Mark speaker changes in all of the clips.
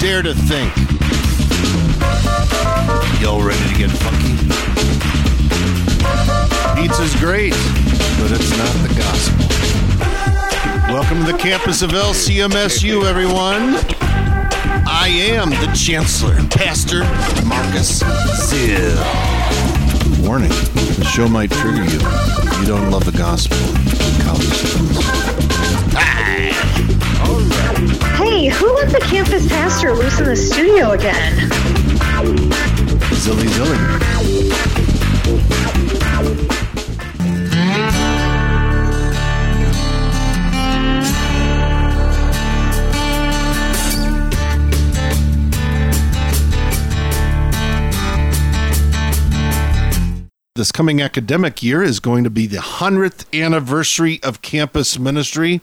Speaker 1: Dare to think. Y'all ready to get funky? Pizza's great, but it's not the gospel. Welcome to the campus of LCMSU, everyone. I am the Chancellor, Pastor Marcus Zill. Warning, the show might trigger you. You don't love the gospel. College
Speaker 2: the campus pastor loose in the studio again?
Speaker 1: Zilly Zilly. This coming academic year is going to be the 100th anniversary of campus ministry.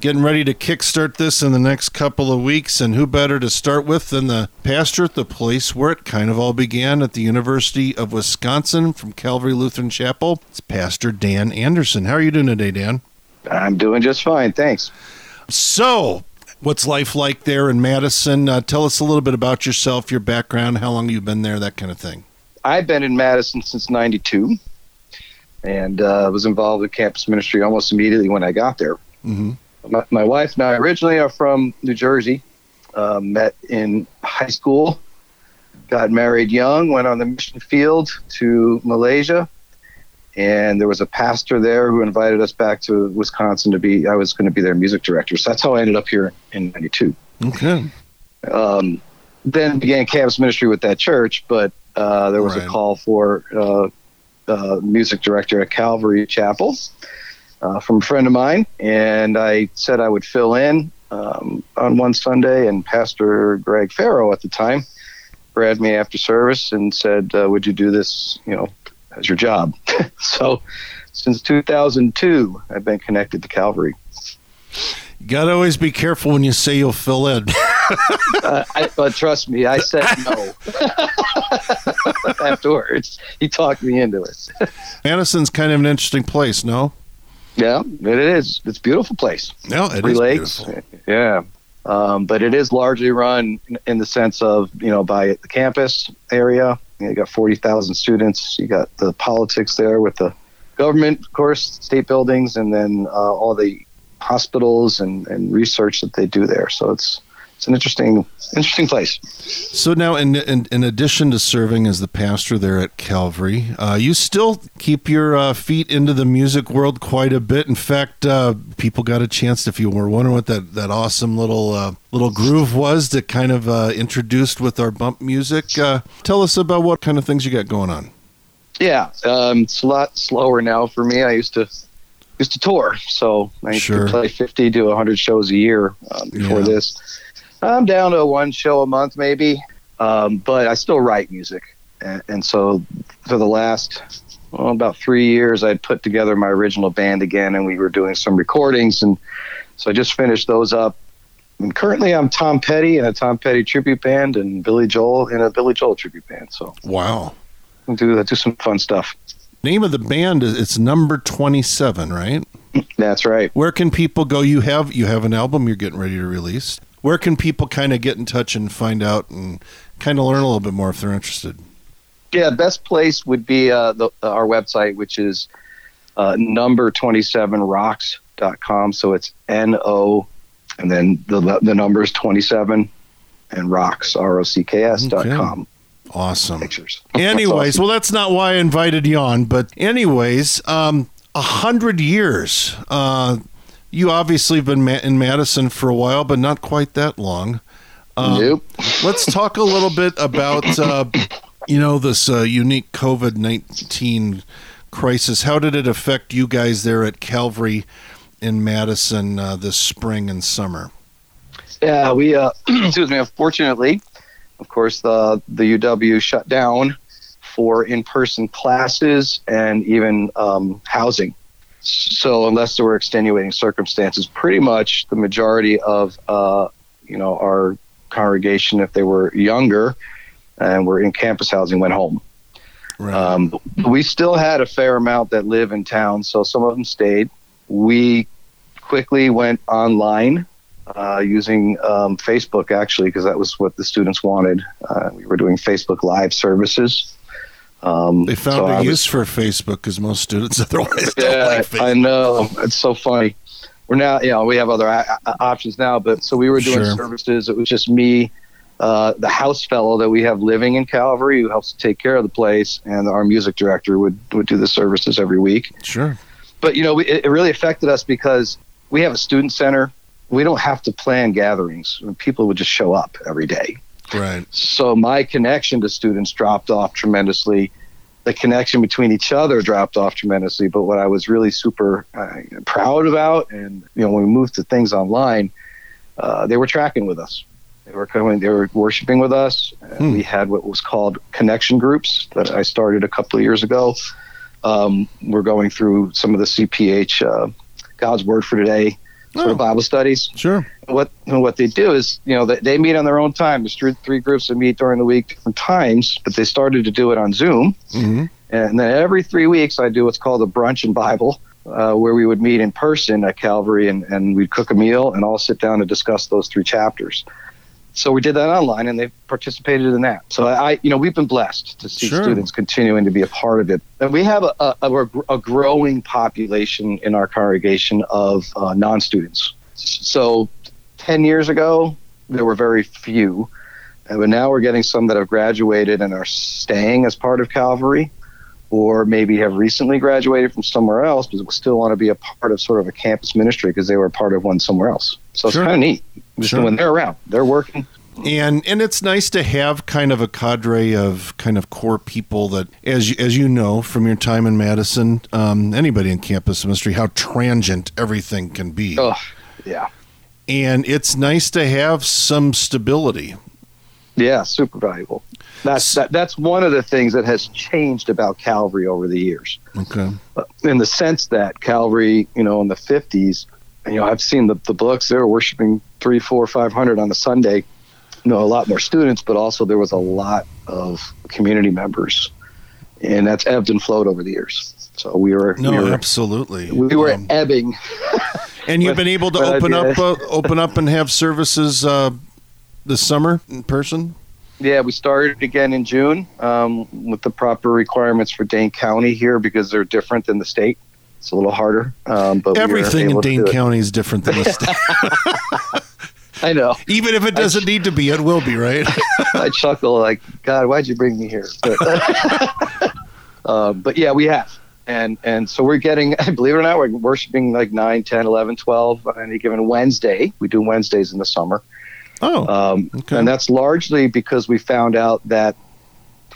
Speaker 1: Getting ready to kickstart this in the next couple of weeks, and who better to start with than the pastor at the place where it kind of all began at the University of Wisconsin from Calvary Lutheran Chapel. It's Pastor Dan Anderson. How are you doing today, Dan?
Speaker 3: I'm doing just fine, thanks.
Speaker 1: So, what's life like there in Madison? Uh, tell us a little bit about yourself, your background, how long you've been there, that kind of thing.
Speaker 3: I've been in Madison since 92 and uh, was involved with campus ministry almost immediately when I got there.
Speaker 1: Mm-hmm.
Speaker 3: My, my wife and I originally are from New Jersey, uh, met in high school, got married young, went on the mission field to Malaysia. And there was a pastor there who invited us back to Wisconsin to be, I was going to be their music director. So that's how I ended up here in 92.
Speaker 1: Okay.
Speaker 3: um, then began campus ministry with that church, but uh, there was
Speaker 1: Right.
Speaker 3: a call for uh, uh, music director at Calvary Chapel uh, from a friend of mine, and I said I would fill in um, on one Sunday, and Pastor Greg Farrow at the time grabbed me after service and said, uh, "Would you do this? You know, as your job?" so, since 2002, I've been connected to Calvary.
Speaker 1: You got to always be careful when you say you'll fill in.
Speaker 3: uh, I, but trust me, I said no. Afterwards, he talked me into it.
Speaker 1: Madison's kind of an interesting place, no?
Speaker 3: Yeah, it is. It's a beautiful place.
Speaker 1: No, it
Speaker 3: Three
Speaker 1: is
Speaker 3: lakes.
Speaker 1: beautiful.
Speaker 3: Yeah. Um, but it is largely run in- in the sense of, you know, by the campus area. You, know, you got 40,000 students. You got the politics there with the government, of course, state buildings, and then uh, all the hospitals and, and research that they do there. So it's it's an interesting interesting place.
Speaker 1: So now, in, in in addition to serving as the pastor there at Calvary, uh, you still keep your uh, feet into the music world quite a bit. In fact, uh, people got a chance. If you were wondering what that, that awesome little uh, little groove was that kind of uh, introduced with our bump music, uh, tell us about what kind of things you got going on.
Speaker 3: Yeah, um, it's a lot slower now for me. I used to used to tour, so I used
Speaker 1: Sure.
Speaker 3: to play fifty to hundred shows a year um, before
Speaker 1: Yeah.
Speaker 3: this. I'm down to one show a month, maybe, um, but I still write music, and, and so for the last well, about three years, I put together my original band again, and we were doing some recordings, and so I just finished those up. And currently, I'm Tom Petty in a Tom Petty tribute band, and Billy Joel in a Billy Joel tribute band. So
Speaker 1: Wow.
Speaker 3: Do I do some fun stuff.
Speaker 1: Name of the band is it's number twenty seven, right?
Speaker 3: That's right.
Speaker 1: Where can people go? You have you have an album you're getting ready to release. Where can people kind of get in touch and find out and kind of learn a little bit more if they're interested?
Speaker 3: Yeah, best place would be uh, the, our website, which is uh, number27rocks.com. So it's N O and then the, the number is 27 and rocks, R O C K S dot
Speaker 1: Okay.
Speaker 3: com.
Speaker 1: Awesome.
Speaker 3: Pictures.
Speaker 1: Anyways,
Speaker 3: That's
Speaker 1: well, that's not why I invited you on, but anyways, um, a hundred years. Uh, you obviously have been ma- in Madison for a while, but not quite that long. Um,
Speaker 3: nope.
Speaker 1: Let's talk a little bit about, uh, you know, this uh, unique COVID nineteen crisis. How did it affect you guys there at Calvary in Madison uh, this spring and summer?
Speaker 3: Yeah, we, uh, excuse me, unfortunately, of course, the, the UW shut down for in person classes and even um, housing. So, unless there were extenuating circumstances, pretty much the majority of uh, you know our congregation, if they were younger and were in campus housing, went home.
Speaker 1: Right.
Speaker 3: Um, we still had a fair amount that live in town, so some of them stayed. We quickly went online uh, using um, Facebook actually because that was what the students wanted. Uh, we were doing Facebook Live services. Um,
Speaker 1: They found
Speaker 3: so
Speaker 1: a
Speaker 3: I was-
Speaker 1: use for Facebook because most students otherwise don't
Speaker 3: yeah,
Speaker 1: like
Speaker 3: I know. It's so funny. We're now, you know, we have other a- options now, but so we were doing
Speaker 1: Sure.
Speaker 3: services. It was just me, uh, the house fellow that we have living in Calvary who helps to take care of the place, and our music director would would do the services every week.
Speaker 1: Sure.
Speaker 3: But you know, we, it really affected us because we have a student center. We don't have to plan gatherings. People would just show up every day.
Speaker 1: Right.
Speaker 3: So my connection to students dropped off tremendously. The connection between each other dropped off tremendously. But what I was really super uh, proud about, and you know, when we moved to things online, uh, they were tracking with us. They were coming. They were worshiping with us. And
Speaker 1: Hmm.
Speaker 3: We had what was called connection groups that I started a couple of years ago. Um, we're going through some of the CPH, uh, God's Word for Today,
Speaker 1: Oh.
Speaker 3: of Bible studies.
Speaker 1: Sure.
Speaker 3: what what they do is you know they, they meet on their own time. There's three, three groups that meet during the week different times but they started to do it on zoom.
Speaker 1: Hmm
Speaker 3: and then every three weeks i do what's called a brunch and bible uh, where we would meet in person at calvary and, and we'd cook a meal and all sit down and discuss those three chapters so we did that online and they participated in that so i you know we've been blessed to see
Speaker 1: Sure.
Speaker 3: students continuing to be a part of it and we have a, a, a, growing population in our congregation of uh, non-students so 10 years ago, there were very few. But now we're getting some that have graduated and are staying as part of Calvary, or maybe have recently graduated from somewhere else, but still want to be a part of sort of a campus ministry because they were a part of one somewhere else. So
Speaker 1: Sure.
Speaker 3: it's kind of neat. Just
Speaker 1: Sure.
Speaker 3: when they're around, they're working.
Speaker 1: And and it's nice to have kind of a cadre of kind of core people that, as you, as you know from your time in Madison, um, anybody in campus ministry, how transient everything can be.
Speaker 3: Oh, yeah.
Speaker 1: And it's nice to have some stability.
Speaker 3: Yeah, super valuable. That's that, that's one of the things that has changed about Calvary over the years.
Speaker 1: Okay.
Speaker 3: in the sense that Calvary, you know, in the 50s, you know, I've seen the, the books, they were worshiping three, four, 500 on a Sunday. You know, a lot more students, but also there was a lot of community members. And that's ebbed and flowed over the years. So we were,
Speaker 1: No,
Speaker 3: we were,
Speaker 1: absolutely.
Speaker 3: we were
Speaker 1: Um,
Speaker 3: ebbing.
Speaker 1: and you've been able to open up, uh, open up, and have services uh, this summer in person.
Speaker 3: Yeah, we started again in June um, with the proper requirements for Dane County here because they're different than the state. It's a little harder. Um, but we
Speaker 1: Everything in Dane. County is different than the state.
Speaker 3: I know.
Speaker 1: Even if it doesn't need to be, it will be, right?
Speaker 3: I chuckle like, God, why'd you bring me here? But, um, but yeah, we have. And and so we're getting, believe it or not, we're worshiping like 9, 10, 11, 12 on any given Wednesday. We do Wednesdays in the summer.
Speaker 1: Oh,
Speaker 3: Um,
Speaker 1: Okay.
Speaker 3: And that's largely because we found out that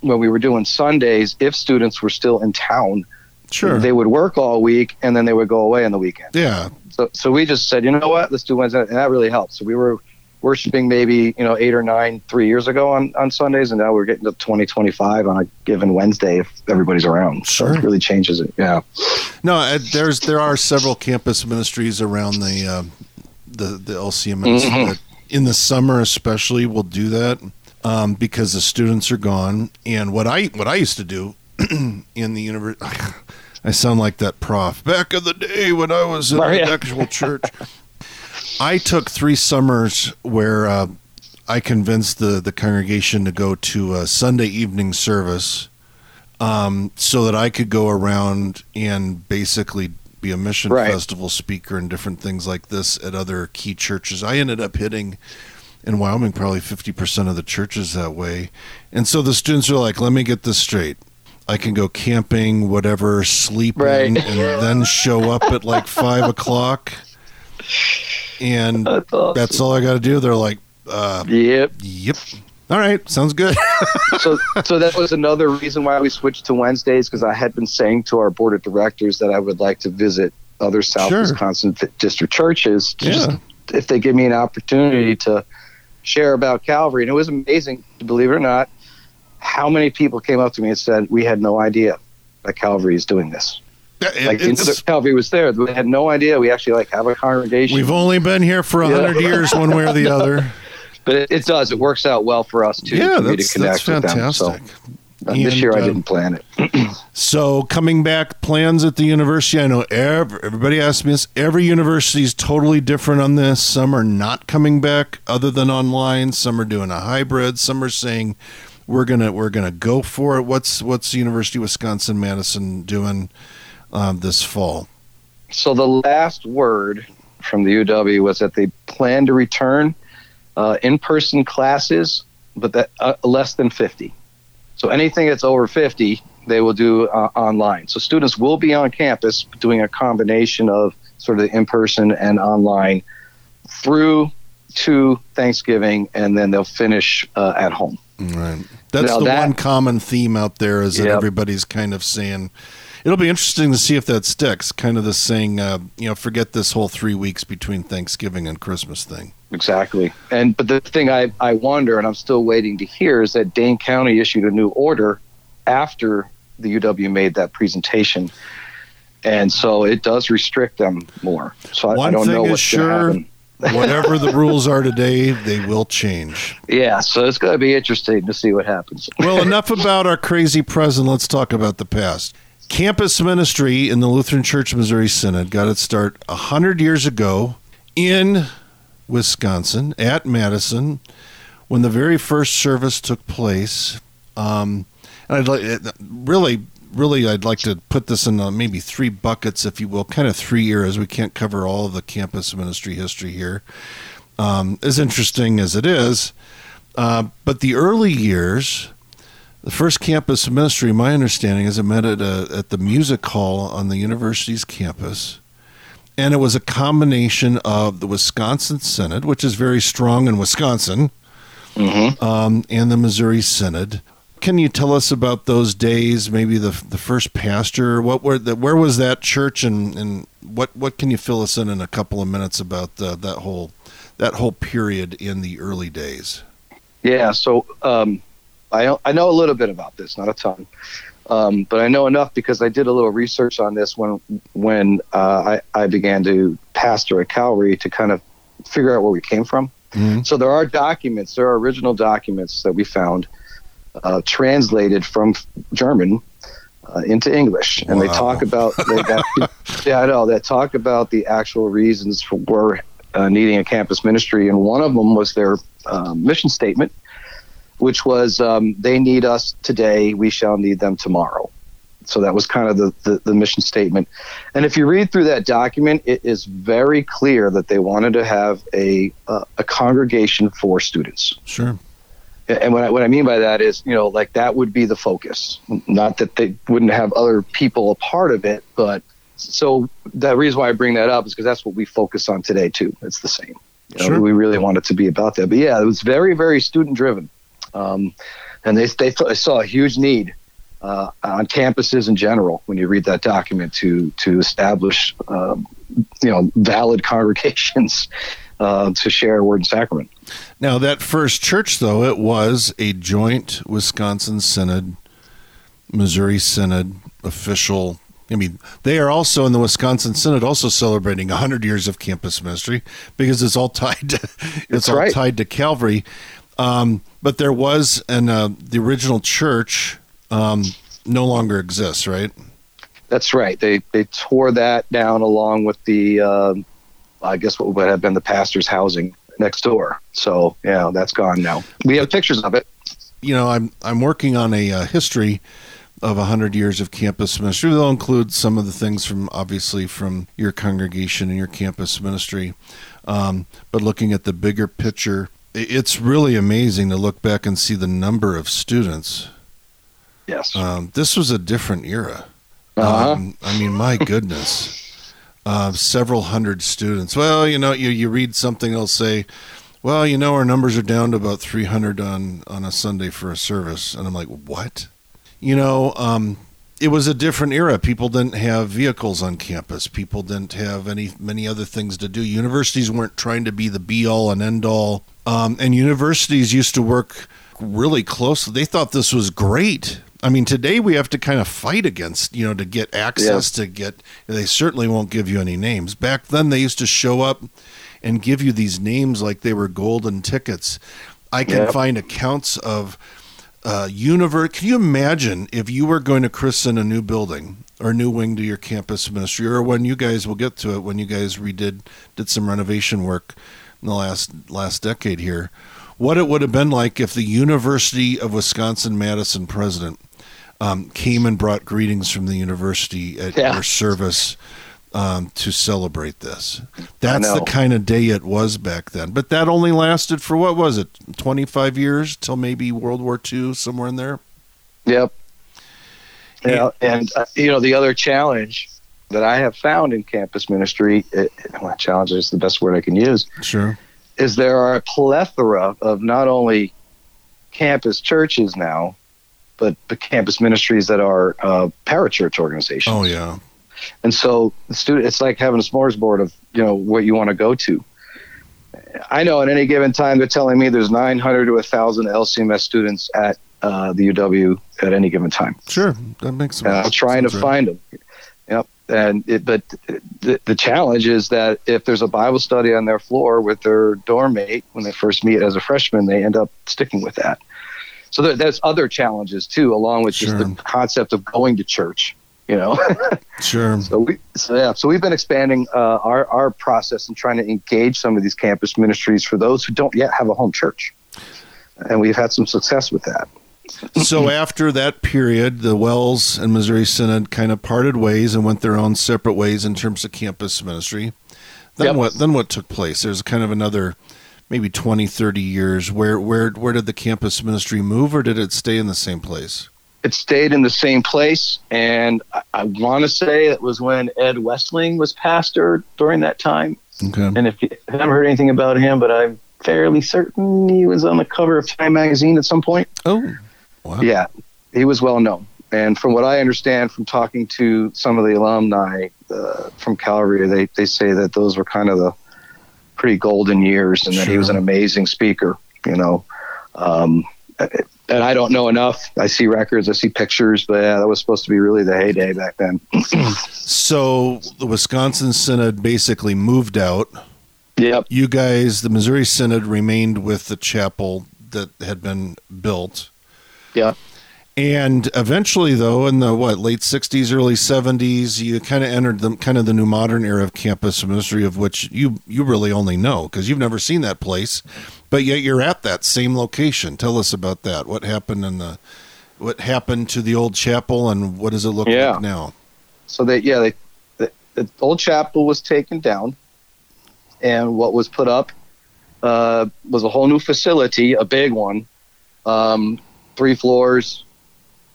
Speaker 3: when we were doing Sundays, if students were still in town,
Speaker 1: sure.
Speaker 3: they would work all week and then they would go away on the weekend.
Speaker 1: yeah,
Speaker 3: So, so we just said, you know what, let's do Wednesday, and that really helped. So we were worshiping maybe you know eight or nine three years ago on on Sundays, and now we're getting to twenty twenty five on a given Wednesday if everybody's around. So
Speaker 1: Sure.
Speaker 3: it really changes it. Yeah.
Speaker 1: No, uh, there's there are several campus ministries around the uh, the the LCMS
Speaker 3: Mhm.
Speaker 1: that in the summer especially will do that um, because the students are gone. And what I what I used to do in the university, I sound like that prof back in the day when I was in
Speaker 3: Oh,
Speaker 1: the actual church. I took three summers where uh, I convinced the the congregation to go to a Sunday evening service um, so that I could go around and basically be a mission
Speaker 3: Right.
Speaker 1: festival speaker and different things like this at other key churches. I ended up hitting in Wyoming probably 50% of the churches that way. And so the students are like, let me get this straight. I can go camping, whatever, sleep
Speaker 3: Right.
Speaker 1: and then show up at like five o'clock. And
Speaker 3: That's awesome.
Speaker 1: that's all I got to do. They're like, uh,
Speaker 3: Yep.
Speaker 1: yep. All right. Sounds good.
Speaker 3: so so that was another reason why we switched to Wednesdays because I had been saying to our board of directors that I would like to visit other South
Speaker 1: Sure.
Speaker 3: Wisconsin district churches to
Speaker 1: Yeah.
Speaker 3: just if they give me an opportunity to share about Calvary. And it was amazing, believe it or not, how many people came up to me and said, "We had no idea that Calvary is doing this." Like they
Speaker 1: It's-
Speaker 3: Calvary was there. We had no idea. We actually like have a congregation.
Speaker 1: We've only been here for a
Speaker 3: Yeah.
Speaker 1: hundred years, one way or the other.
Speaker 3: but it, it does. It works out well for us too.
Speaker 1: yeah,
Speaker 3: for to
Speaker 1: that's
Speaker 3: connect
Speaker 1: that's
Speaker 3: with them. So,
Speaker 1: fantastic.
Speaker 3: Uh, this year I didn't plan it.
Speaker 1: So coming back, plans at the university. I know ev- everybody asks me this. Every university is totally different on this. Some are not coming back, other than online. Some are doing a hybrid. Some are saying we're gonna we're gonna go for it. What's what's University of Wisconsin Madison doing um, this fall?
Speaker 3: So the last word from the UW was that they plan to return uh, in-person classes, but that uh, less than 50. So anything that's over 50, they will do uh, online. So students will be on campus doing a combination of sort of in-person and online through to Thanksgiving, and then they'll finish uh, at home.
Speaker 1: Right. That's
Speaker 3: Now
Speaker 1: the
Speaker 3: that-
Speaker 1: one common theme out there is that
Speaker 3: Yep.
Speaker 1: everybody's kind of saying it'll be interesting to see if that sticks. Kind of the saying, uh, you know, forget this whole three weeks between Thanksgiving and Christmas thing.
Speaker 3: Exactly. And but the thing I, I wonder, and I'm still waiting to hear, is that Dane County issued a new order after the UW made that presentation. And so it does restrict them more. So I, I don't know what's
Speaker 1: sure,
Speaker 3: going to happen.
Speaker 1: Whatever the rules are today, they will change.
Speaker 3: Yeah, so it's going to be interesting to see what happens.
Speaker 1: Well, enough about our crazy present. Let's talk about the past. Campus ministry in the Lutheran Church Missouri Synod got its start 100 years ago in Wisconsin at Madison when the very first service took place. Um, and I'd like, really, really, I'd like to put this in uh, maybe three buckets, if you will, kind of three eras. We can't cover all of the campus ministry history here, um, as interesting as it is. Uh, but the early years, the first campus ministry, my understanding is it met at, a, at the music hall on the university's campus. And it was a combination of the Wisconsin Synod, which is very strong in Wisconsin,
Speaker 3: hmm
Speaker 1: um, and the Missouri Synod. Can you tell us about those days? Maybe the the first pastor. What were the, where was that church, and, and what what can you fill us in in a couple of minutes about uh, that whole that whole period in the early days?
Speaker 3: Yeah, so um, I, I know a little bit about this, not a ton. Um, but I know enough because I did a little research on this when when uh, I, I began to pastor at Calvary to kind of figure out where we came from.
Speaker 1: Mhm.
Speaker 3: So there are documents, there are original documents that we found uh, translated from German uh, into English, and they talk about they got, yeah, I know that talk about the actual reasons for uh, needing a campus ministry, and one of them was their um, mission statement, which was um, they need us today, we shall need them tomorrow. So that was kind of the, the, the mission statement. And if you read through that document, it is very clear that they wanted to have a, uh, a congregation for students.
Speaker 1: Sure.
Speaker 3: And what I, what I mean by that is, you know, like that would be the focus. Not that they wouldn't have other people a part of it, but so the reason why I bring that up is because that's what we focus on today too. It's the same. You know,
Speaker 1: Sure.
Speaker 3: We really want it to be about that. But yeah, it was very, very student driven. Um, and they, they th- saw a huge need uh, on campuses in general when you read that document to to establish um, you know valid congregations uh, to share word and sacrament.
Speaker 1: Now, that first church, though, it was a joint Wisconsin Synod, Missouri Synod official. I mean, they are also in the Wisconsin Synod, also celebrating 100 years of campus ministry because it's all tied to it's
Speaker 3: That's
Speaker 1: all
Speaker 3: right.
Speaker 1: tied to Calvary. Um, but there was, and uh, the original church um, no longer exists, right?
Speaker 3: That's right. They they tore that down along with the, um I guess what would have been the pastor's housing next door. So yeah, that's gone now. We have pictures of it.
Speaker 1: you know, I'm I'm working on a uh, history of a hundred years of campus ministry. They'll include some of the things from obviously from your congregation and your campus ministry, um, but looking at the bigger picture, it's really amazing to look back and see the number of students.
Speaker 3: Yes.
Speaker 1: Um, this was a different era.
Speaker 3: Uh-huh.
Speaker 1: Um, I mean, my goodness, uh, several hundred students. Well, you know, you you read something, they'll say, "Well, you know, our numbers are down to about 300 on on a Sunday for a service," and I'm like, "What?" You know, um, it was a different era. People didn't have vehicles on campus. People didn't have any many other things to do. Universities weren't trying to be the be all and end all. Um, and universities used to work really closely. They thought this was great. I mean, today we have to kind of fight against, you know, to get access to get. They certainly won't give you any names. Back then, they used to show up and give you these names like they were golden tickets. I can find accounts of uh, universe. Can you imagine if you were going to christen a new building or new wing to your campus ministry, or when you guys will get to it when you guys redid did some renovation work in the last last decade here, what it would have been like if the University of Wisconsin Madison president um, came and brought greetings from the university at
Speaker 3: Yeah.
Speaker 1: your service um, to celebrate this. That's the kind of day it was back then. But that only lasted for what was it, 25 years till maybe World War II, somewhere in there?
Speaker 3: Yep. Yeah, and uh, you know the other challenge that I have found in campus ministry, it, well, challenge is the best word I can use,
Speaker 1: Sure.
Speaker 3: Is there are a plethora of not only campus churches now, but the campus ministries that are uh, parachurch organizations.
Speaker 1: Oh, yeah.
Speaker 3: And so the student, it's like having a smorgasbord of you know what you want to go to. I know at any given time they're telling me there's 900 to 1,000 LCMS students at uh, the UW at any given time.
Speaker 1: Sure. That makes sense.
Speaker 3: And I'm trying to
Speaker 1: right.
Speaker 3: find them. And it, but the, the challenge is that if there's a Bible study on their floor with their dorm mate when they first meet as a freshman, they end up sticking with that. So there, there's other challenges too, along with just the concept of going to church. You know.
Speaker 1: Sure.
Speaker 3: So we, so yeah, so we've been expanding uh, our our process and trying to engage some of these campus ministries for those who don't yet have a home church, and we've had some success with that.
Speaker 1: So after that period, the WELS and Missouri Synod kind of parted ways and went their own separate ways in terms of campus ministry. Then
Speaker 3: Yep.
Speaker 1: what then what took place? There's kind of another maybe 20, 30 years where where where did the campus ministry move or did it stay in the same place?
Speaker 3: It stayed in the same place, and I, I want to say it was when Ed Westling was pastor during that time.
Speaker 1: Okay.
Speaker 3: And if you haven't heard anything about him, but I'm fairly certain he was on the cover of Time magazine at some point.
Speaker 1: Oh. Wow.
Speaker 3: Yeah, he was well known. And from what I understand from talking to some of the alumni uh, from Calvary, they, they say that those were kind of the pretty golden years and that he was an amazing speaker, you know. Um, and I don't know enough. I see records, I see pictures, but yeah, that was supposed to be really the heyday back then.
Speaker 1: So the Wisconsin Synod basically moved out.
Speaker 3: yep.
Speaker 1: You guys, the Missouri Synod remained with the chapel that had been built.
Speaker 3: Yeah.
Speaker 1: And eventually, though, in the what late '60s, early '70s, you kind of entered the kind of the new modern era of campus ministry, of which you you really only know because you've never seen that place, but yet you're at that same location. Tell us about that. What happened in the what happened to the old chapel, and what does it look
Speaker 3: Yeah.
Speaker 1: like now?
Speaker 3: So they, yeah, they, the, the old chapel was taken down, and what was put up uh, was a whole new facility, a big one, um, three floors,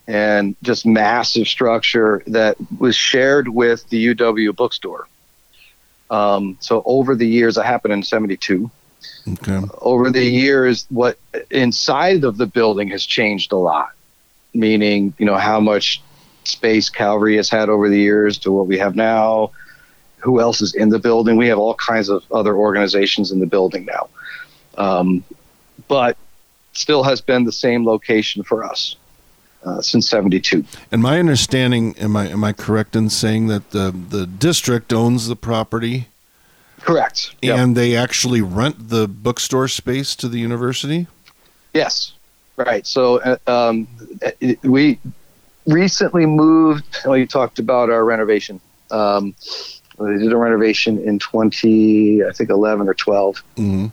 Speaker 3: and just massive structure that was shared with the UW bookstore. Um, so over the years, that happened in '72
Speaker 1: Okay.
Speaker 3: over the years, what inside of the building has changed a lot. Meaning, you know, how much space Calvary has had over the years to what we have now. Who else is in the building? We have all kinds of other organizations in the building now, um, but still has been the same location for us uh, since '72.
Speaker 1: And my understanding, am I am I correct in saying that the the district owns the property
Speaker 3: Correct. Yep.
Speaker 1: and they actually rent the bookstore space to the university?
Speaker 3: Yes, right. So uh, um, we recently moved. Well, you talked about our renovation. Um, they did a renovation in 20, I think, 11 or 12.
Speaker 1: hmm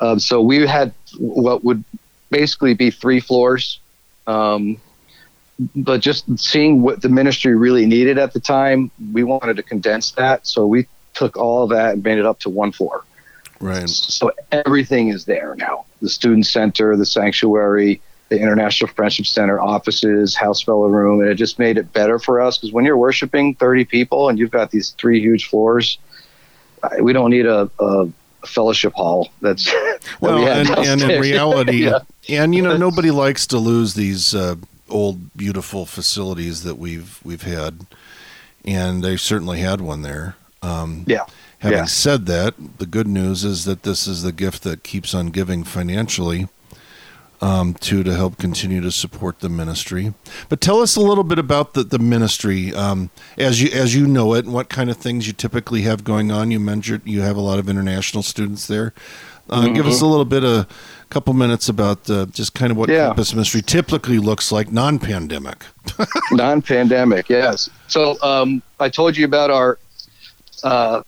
Speaker 3: Um, so we had what would basically be three floors. Um, but just seeing what the ministry really needed at the time, we wanted to condense that. So we took all of that and made it up to one floor.
Speaker 1: Right.
Speaker 3: So everything is there now. The student center, the sanctuary, the International Friendship Center offices, house fellow room, and it just made it better for us because when you're worshiping 30 people and you've got these three huge floors, we don't need a, a fellowship hall. That's that
Speaker 1: Well,
Speaker 3: we
Speaker 1: and, and in reality,
Speaker 3: Yeah.
Speaker 1: and you know, nobody likes to lose these uh, old, beautiful facilities that we've we've had, and they certainly had one there. Um,
Speaker 3: Yeah.
Speaker 1: Having
Speaker 3: Yeah.
Speaker 1: said that, the good news is that this is the gift that keeps on giving financially. Um, to to help continue to support the ministry, but tell us a little bit about the, the ministry um, as you as you know it, and what kind of things you typically have going on. You mentioned you have a lot of international students there. Uh, Give us a little bit of a couple minutes about uh, just kind of what
Speaker 3: Yeah.
Speaker 1: campus ministry typically looks like non-pandemic.
Speaker 3: Non-pandemic, yes. So um, I told you about our uh,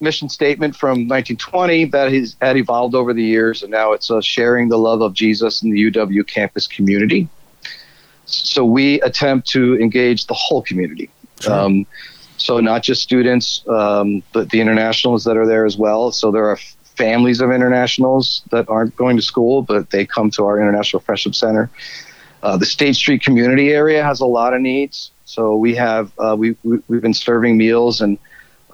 Speaker 3: mission statement from 1920 that has had evolved over the years, and now it's uh, sharing the love of Jesus in the UW campus community. So we attempt to engage the whole community.
Speaker 1: Sure.
Speaker 3: Um, so not just students, um, but the internationals that are there as well. So there are families of internationals that aren't going to school, but they come to our International Friendship Center. Uh, the State Street community area has a lot of needs. So we have uh, we, we we've been serving meals and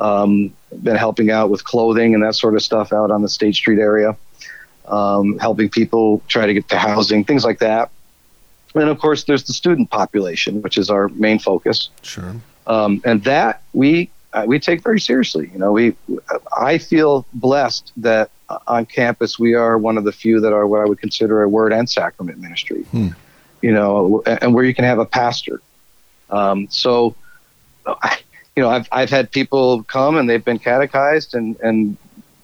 Speaker 3: um, been helping out with clothing and that sort of stuff out on the State Street area, um, helping people try to get to housing, things like that. And of course, there's the student population, which is our main focus
Speaker 1: Sure.
Speaker 3: um, and that we uh, we take very seriously. You know, we I feel blessed that on campus we are one of the few that are what I would consider a word and sacrament ministry.
Speaker 1: Hmm.
Speaker 3: You know, and where you can have a pastor. Um, so, I, you know, I've I've had people come and they've been catechized and and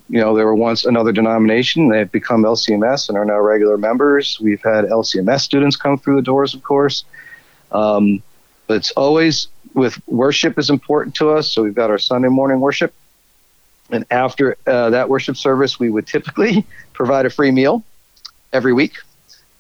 Speaker 3: you know they were once another denomination. They've become LCMS and are now regular members. We've had LCMS students come through the doors, of course. Um, but it's always with worship is important to us. So we've got our Sunday morning worship, and after uh, that worship service, we would typically provide a free meal every week.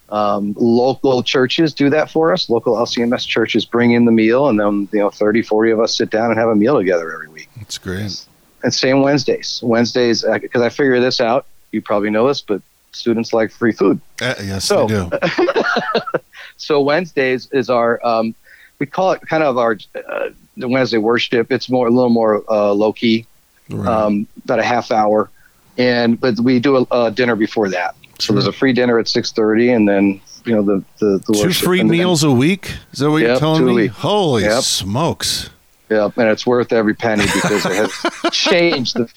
Speaker 3: Um, local churches do that for us. Local LCMS churches bring in the meal, and then you know 30, 40 of us sit down and have a meal together every week.
Speaker 1: That's great.
Speaker 3: And same Wednesdays. Wednesdays, because I figure this out. You probably know this, but students like free food.
Speaker 1: Uh, yes,
Speaker 3: So-
Speaker 1: they do.
Speaker 3: so Wednesdays is our um, we call it kind of our uh, Wednesday worship. It's more a little more uh, low key,
Speaker 1: Right.
Speaker 3: um, about a half hour, and but we do a, a dinner before that. So there's a free dinner at six thirty, and then you know the the, the
Speaker 1: Two
Speaker 3: worship.
Speaker 1: free meals a week? Is that what you're telling me?
Speaker 3: week.
Speaker 1: Holy
Speaker 3: Yep.
Speaker 1: smokes.
Speaker 3: Yep, and it's worth every penny because it has changed the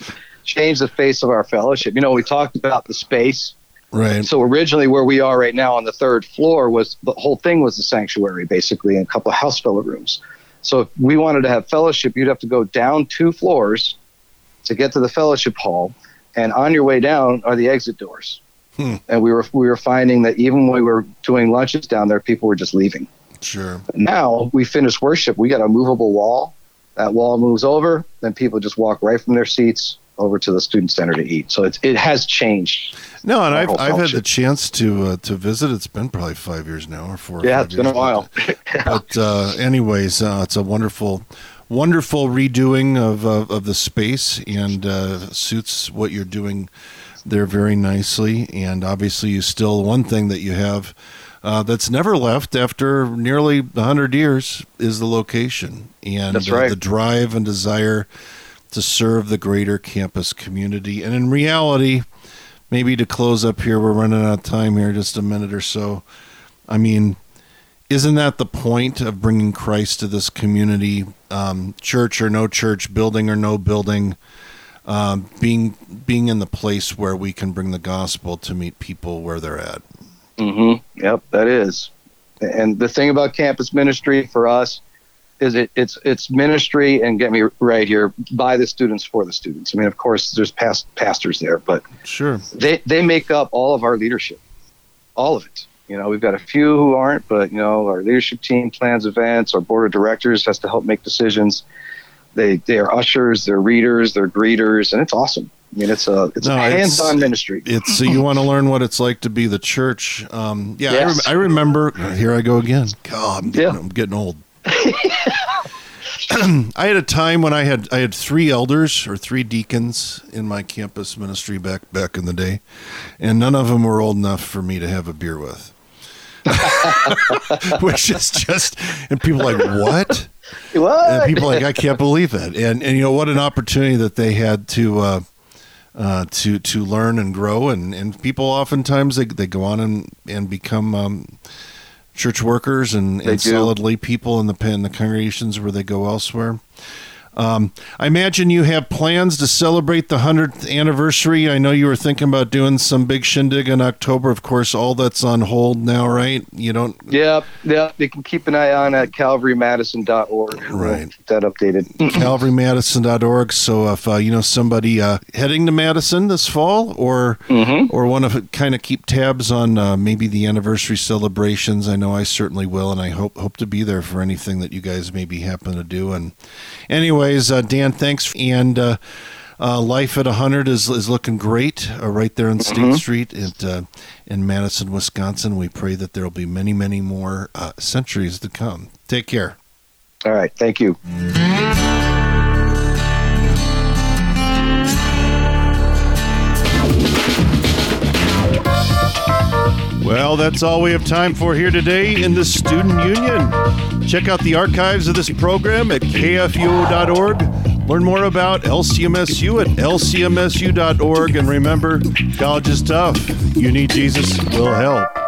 Speaker 3: changed the face of our fellowship. You know, we talked about the space.
Speaker 1: Right.
Speaker 3: So originally, where we are right now on the third floor was the whole thing was the sanctuary, basically, and a couple of house fellow rooms. So if we wanted to have fellowship, you'd have to go down two floors to get to the fellowship hall, and on your way down are the exit doors.
Speaker 1: Hmm.
Speaker 3: And we were we were finding that even when we were doing lunches down there, people were just leaving.
Speaker 1: Sure.
Speaker 3: Now we finish worship, we got a movable wall. That wall moves over, then people just walk right from their seats over to the student center to eat. So it's, it has changed.
Speaker 1: No, and I've I've had the chance to uh, to visit. It's been probably five years now, or four.
Speaker 3: Yeah, it's been a while.
Speaker 1: But uh, anyways, uh, it's a wonderful, wonderful redoing of of, of the space and uh, suits what you're doing there very nicely. And obviously, you still one thing that you have. Uh, that's never left after nearly 100 years is the location and
Speaker 3: That's
Speaker 1: uh,
Speaker 3: right.
Speaker 1: the drive and desire to serve the greater campus community. And in reality, maybe to close up here, we're running out of time here, just a minute or so. I mean, isn't that the point of bringing Christ to this community, um, church or no church, building or no building, um, being being in the place where we can bring the gospel to meet people where they're at?
Speaker 3: Mm-hmm. Yep, that is. And the thing about campus ministry for us is it, it's it's ministry and get me right here by the students for the students. I mean, of course, there's past pastors there, but
Speaker 1: Sure.
Speaker 3: they they make up all of our leadership, all of it. You know, we've got a few who aren't, but you know, our leadership team plans events. Our board of directors has to help make decisions. They they are ushers, they're readers, they're greeters, and it's awesome. I mean, it's a it's
Speaker 1: No,
Speaker 3: a hands-on ministry.
Speaker 1: It's so you want to learn what it's like to be the church. Um, yeah, I, rem- I remember. Here I go again. God, I'm getting,
Speaker 3: Yeah.
Speaker 1: I'm getting old. I had a time when I had I had three elders or three deacons in my campus ministry back back in the day, and none of them were old enough for me to have a beer with. Which is just, and people are like what?
Speaker 3: What?
Speaker 1: and people are like I can't believe it. And and you know what an opportunity that they had to uh, uh, to to learn and grow. And, and people oftentimes they, they go on and and become um, church workers and, and solid lay people in the in the congregations where they go elsewhere. Um, I imagine you have plans to celebrate the 100th anniversary. I know you were thinking about doing some big shindig in October. Of course, all that's on hold now, right? You don't.
Speaker 3: Yeah, yeah. You can keep an eye on at calvarymadison.org.
Speaker 1: Right.
Speaker 3: We'll keep that updated.
Speaker 1: CalvaryMadison.org. So if uh, you know somebody uh, heading to Madison this fall, or
Speaker 3: Mhm.
Speaker 1: or want to kind of keep tabs on uh, maybe the anniversary celebrations, I know I certainly will, and I hope hope to be there for anything that you guys maybe happen to do. And anyways, uh, Dan, thanks. And uh, uh, life at 100 is is looking great uh, right there on State Street at, uh, in Madison, Wisconsin. We pray that there will be many, many more uh, centuries to come. Take care.
Speaker 3: All right. Thank you.
Speaker 1: Well, that's all we have time for here today in the Student Union. Check out the archives of this program at kfuo.org. Learn more about LCMSU at lcmsu.org. And remember, college is tough. You need Jesus, we'll help.